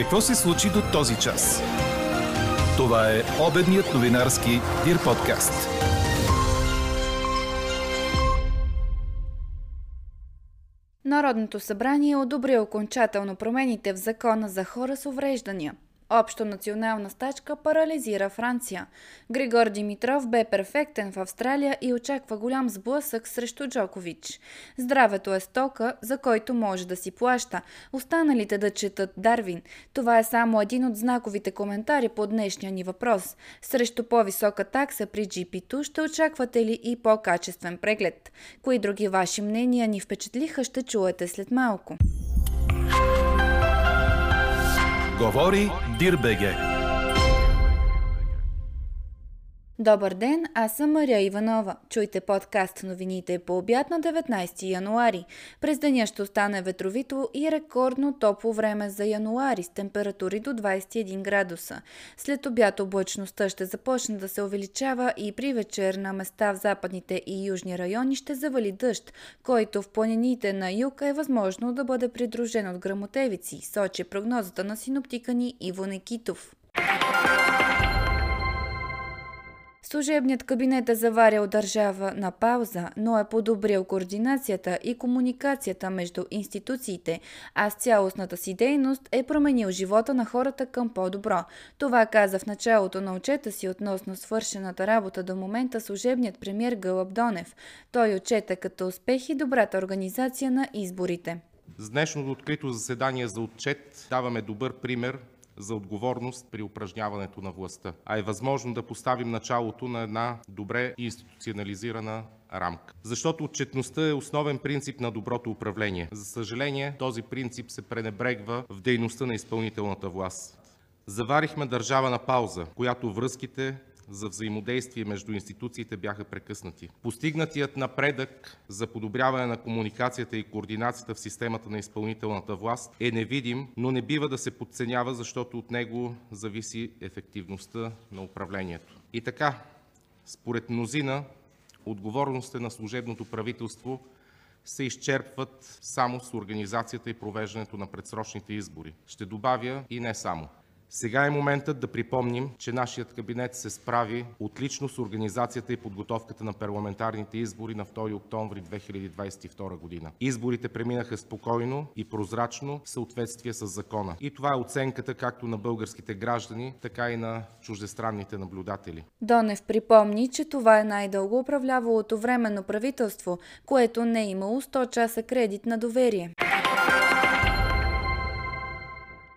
Какво се случи до този час? Това е обедният новинарски Дир подкаст. Народното събрание одобри окончателно промените в закона за хора с увреждания – Общо национална стачка парализира Франция. Григор Димитров бе перфектен в Австралия и очаква голям сблъсък срещу Джокович. Здравето е стока, за който може да си плаща. Останалите да четат Дарвин. Това е само един от знаковите коментари по днешния ни въпрос. Срещу по-висока такса при GP2 ще очаквате ли и по-качествен преглед? Кои други ваши мнения ни впечатлиха ще чуете след малко. Говори Дирбеге. Добър ден, аз съм Мария Иванова. Чуйте подкаст новините по обяд на 19 януари. През деня ще остане ветровито и рекордно топло време за януари с температури до 21 градуса. След обяд облачността ще започне да се увеличава и при вечер на места в западните и южни райони ще завали дъжд, който в планините на юг е възможно да бъде придружен от грамотевици, сочи прогнозата на синоптика ни Иво Некитов. Служебният кабинет е заварял държава на пауза, но е подобрил координацията и комуникацията между институциите, а с цялостната си дейност е променил живота на хората към по-добро. Това каза в началото на отчета си относно свършената работа до момента служебният премьер Гълъб Донев. Той отчета като успех и добрата организация на изборите. С днешното открито заседание за отчет даваме добър пример за отговорност при упражняването на властта, а е възможно да поставим началото на една добре институционализирана рамка. Защото отчетността е основен принцип на доброто управление. За съжаление, този принцип се пренебрегва в дейността на изпълнителната власт. Заварихме държава на пауза, която връзките за взаимодействие между институциите бяха прекъснати. Постигнатият напредък за подобряване на комуникацията и координацията в системата на изпълнителната власт е невидим, но не бива да се подценява, защото от него зависи ефективността на управлението. И така, според мнозина, отговорностите на служебното правителство се изчерпват само с организацията и провеждането на предсрочните избори. Ще добавя и не само. Сега е моментът да припомним, че нашият кабинет се справи отлично с организацията и подготовката на парламентарните избори на 2 октомври 2022 година. Изборите преминаха спокойно и прозрачно в съответствие с закона. И това е оценката както на българските граждани, така и на чуждестранните наблюдатели. Донев припомни, че това е най-дълго управлявалото временно правителство, което не е имало 100 часа кредит на доверие.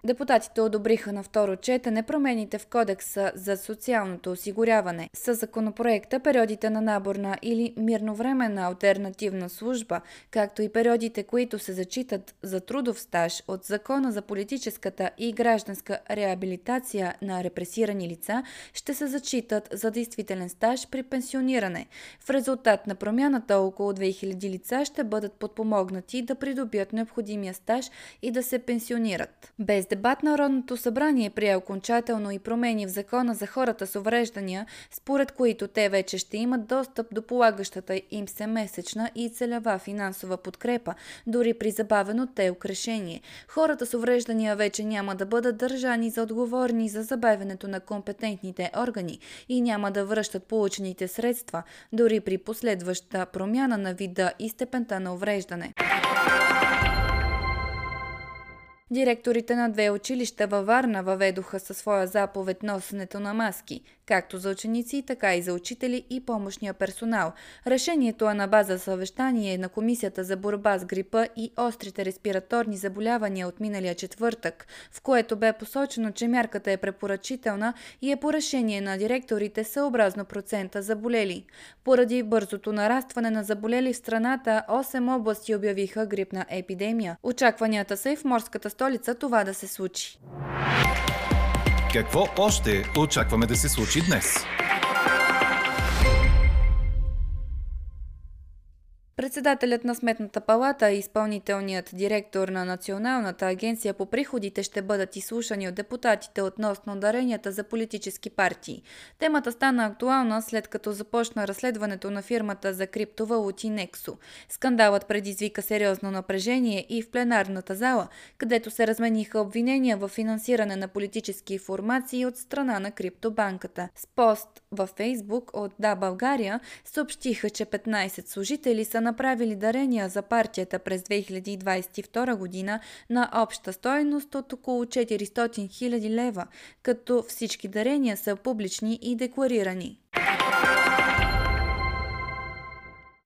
Депутатите одобриха на второ четене промените в Кодекса за социалното осигуряване. С законопроекта периодите на наборна или мирновременна альтернативна служба, както и периодите, които се зачитат за трудов стаж от Закона за политическата и гражданска реабилитация на репресирани лица, ще се зачитат за действителен стаж при пенсиониране. В резултат на промяната около 2000 лица ще бъдат подпомогнати да придобият необходимия стаж и да се пенсионират. Без дебат Народното събрание прие окончателно и промени в закона за хората с увреждания, според които те вече ще имат достъп до полагащата им се месечна и целева финансова подкрепа, дори при забавено телк решение. Хората с увреждания вече няма да бъдат държани за отговорни за забавянето на компетентните органи и няма да връщат получените средства, дори при последваща промяна на вида и степента на увреждане. Директорите на две училища във Варна въведоха със своя заповед носенето на маски, както за ученици, така и за учители и помощния персонал. Решението е на база съвещание на Комисията за борба с грипа и острите респираторни заболявания от миналия четвъртък, в което бе посочено, че мярката е препоръчителна и е по решение на директорите съобразно процента заболели. Поради бързото нарастване на заболели в страната, 8 области обявиха грипна епидемия. Очакванията са и в морската столица това да се случи. Какво още очакваме да се случи днес? Председателят на Сметната палата и изпълнителният директор на Националната агенция по приходите ще бъдат изслушани от депутатите относно даренията за политически партии. Темата стана актуална след като започна разследването на фирмата за криптовалути Nexo. Скандалът предизвика сериозно напрежение и в пленарната зала, където се размениха обвинения в финансиране на политически формации от страна на криптобанката. С пост във Фейсбук от Да България съобщиха, че 15 служители са направили дарения за партията през 2022 година на обща стоеност от около 400 000 лева, като всички дарения са публични и декларирани.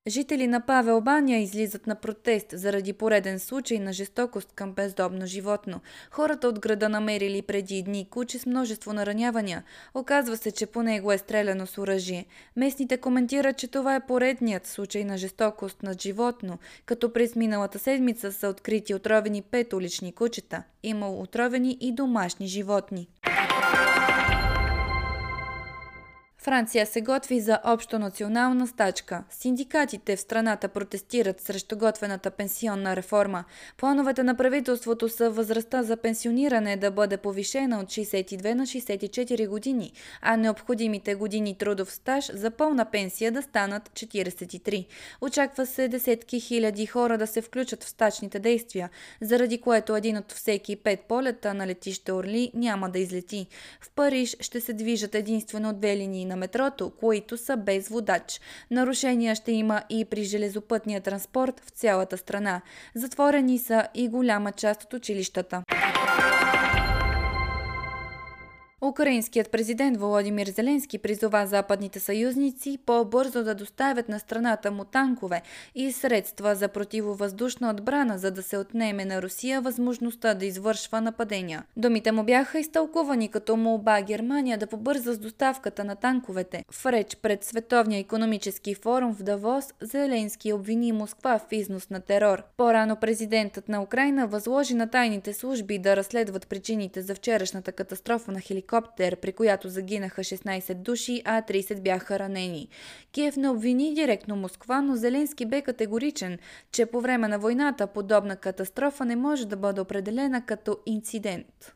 Жители на Павел Баня излизат на протест заради пореден случай на жестокост към бездомно животно. Хората от града намерили преди дни куче с множество наранявания. Оказва се, че по него е стреляно с оръжие. Местните коментират, че това е поредният случай на жестокост над животно, като през миналата седмица са открити отровени пет улични кучета. Имало отровени и домашни животни. Франция се готви за общо национална стачка. Синдикатите в страната протестират срещу готвената пенсионна реформа. Плановете на правителството са възрастта за пенсиониране да бъде повишена от 62 на 64 години, а необходимите години трудов стаж за пълна пенсия да станат 43. Очаква се десетки хиляди хора да се включат в стачните действия, заради което един от всеки пет полета на летище Орли няма да излети. В Париж ще се движат единствено две линии на метрото, които са без водач. Нарушения ще има и при железопътния транспорт в цялата страна. Затворени са и голяма част от училищата. Украинският президент Володимир Зеленски призова западните съюзници по-бързо да доставят на страната му танкове и средства за противовъздушна отбрана, за да се отнеме на Русия възможността да извършва нападения. Думите му бяха изтълкувани като молба Германия да побърза с доставката на танковете. В реч пред Световния економически форум в Давос Зеленски обвини Москва в износ на терор. По-рано президентът на Украина възложи на тайните служби да разследват причините за вчерашната катастрофа на хеликоптер хеликоптер, при която загинаха 16 души, а 30 бяха ранени. Киев не обвини директно Москва, но Зеленски бе категоричен, че по време на войната подобна катастрофа не може да бъде определена като инцидент.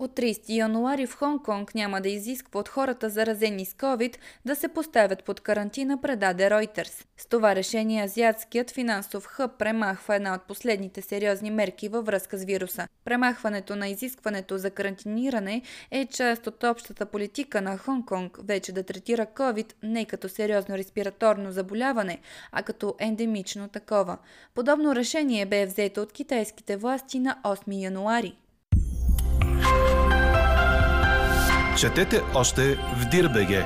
От 30 януари в Хонг-Конг няма да изисква от хората заразени с COVID да се поставят под карантина, предаде Reuters. С това решение азиатският финансов хъб премахва една от последните сериозни мерки във връзка с вируса. Премахването на изискването за карантиниране е част от общата политика на Хонг-Конг вече да третира COVID не като сериозно респираторно заболяване, а като ендемично такова. Подобно решение бе взето от китайските власти на 8 януари. Четете още в Дирбеге.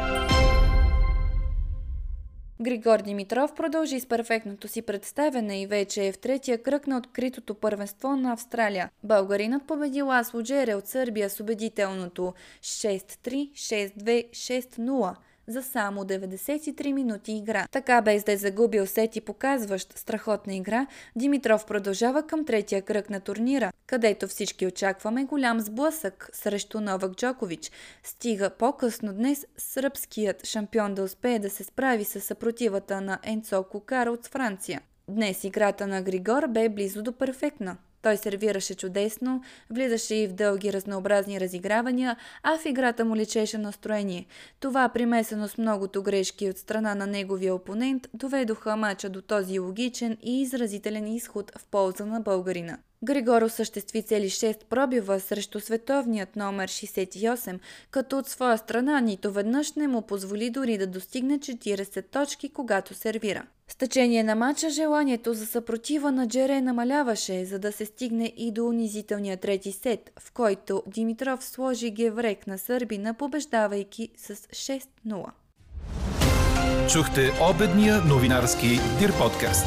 Григор Димитров продължи с перфектното си представяне и вече е в третия кръг на откритото първенство на Австралия. Българинът победи Ласло Джере от Сърбия с убедителното 6-3, 6-2, 6-0 за само 93 минути игра. Така без да е загубил сети показващ страхотна игра, Димитров продължава към третия кръг на турнира, където всички очакваме голям сблъсък срещу Новак Джокович. Стига по-късно днес сръбският шампион да успее да се справи с съпротивата на Енцо Кукара от Франция. Днес играта на Григор бе близо до перфектна. Той сервираше чудесно, влизаше и в дълги разнообразни разигравания, а в играта му личеше настроение. Това, примесено с многото грешки от страна на неговия опонент, доведоха мача до този логичен и изразителен изход в полза на българина. Григор осъществи цели 6 пробива срещу световният номер 68, като от своя страна нито веднъж не му позволи дори да достигне 40 точки, когато сервира. С течение на мача желанието за съпротива на Джере намаляваше, за да се стигне и до унизителния трети сет, в който Димитров сложи геврек на Сърбина, побеждавайки с 6-0. Чухте обедния новинарски Дир подкаст.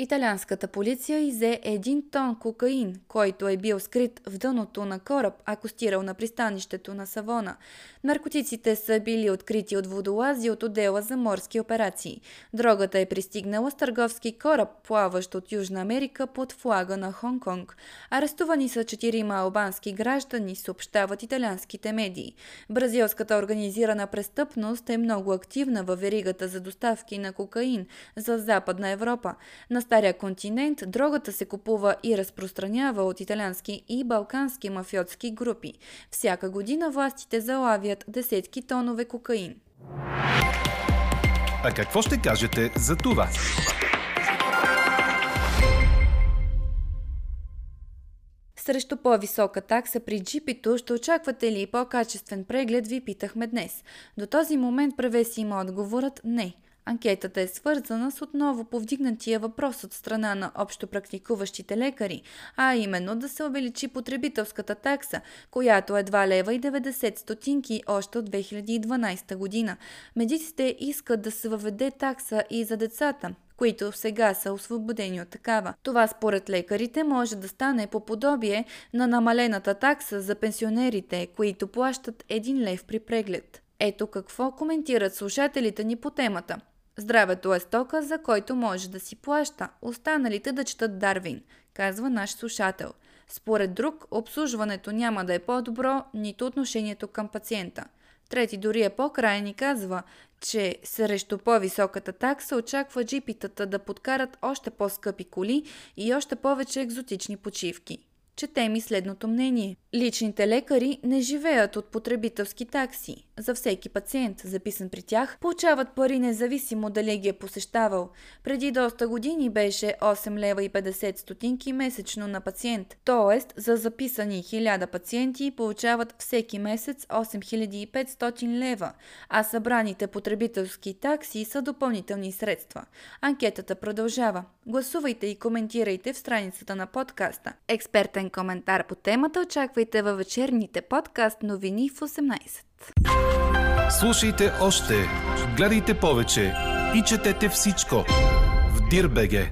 Италианската полиция изе един тон кокаин, който е бил скрит в дъното на кораб, акостирал на пристанището на Савона. Наркотиците са били открити от водолази от отдела за морски операции. Дрогата е пристигнала с търговски кораб, плаващ от Южна Америка под флага на Хонг-Конг. Арестувани са четирима албански граждани, съобщават италианските медии. Бразилската организирана престъпност е много активна във веригата за доставки на кокаин за Западна Европа. На стария континент дрогата се купува и разпространява от италиански и балкански мафиотски групи. Всяка година властите залавят десетки тонове кокаин. А какво ще кажете за това? Срещу по-висока такса при джипито ще очаквате ли по-качествен преглед, ви питахме днес. До този момент превеси има отговорът не – Анкетата е свързана с отново повдигнатия въпрос от страна на общо практикуващите лекари, а именно да се увеличи потребителската такса, която е 2 лева и 90 стотинки още от 2012 година. Медиците искат да се въведе такса и за децата, които сега са освободени от такава. Това според лекарите може да стане по подобие на намалената такса за пенсионерите, които плащат 1 лев при преглед. Ето какво коментират слушателите ни по темата. Здравето е стока, за който може да си плаща. Останалите да четат Дарвин, казва наш слушател. Според друг, обслужването няма да е по-добро, нито отношението към пациента. Трети дори е по-крайни казва, че срещу по-високата такса очаква джипитата да подкарат още по-скъпи коли и още повече екзотични почивки. Четем и следното мнение. Личните лекари не живеят от потребителски такси. За всеки пациент, записан при тях, получават пари независимо дали ги е посещавал. Преди доста години беше 8 лева и 50 стотинки месечно на пациент. Тоест, за записани 1000 пациенти получават всеки месец 8500 лева, а събраните потребителски такси са допълнителни средства. Анкетата продължава. Гласувайте и коментирайте в страницата на подкаста. Експертен коментар по темата очаквайте във вечерните подкаст новини в 18. Слушайте още, гледайте повече и четете всичко в Дирбеге.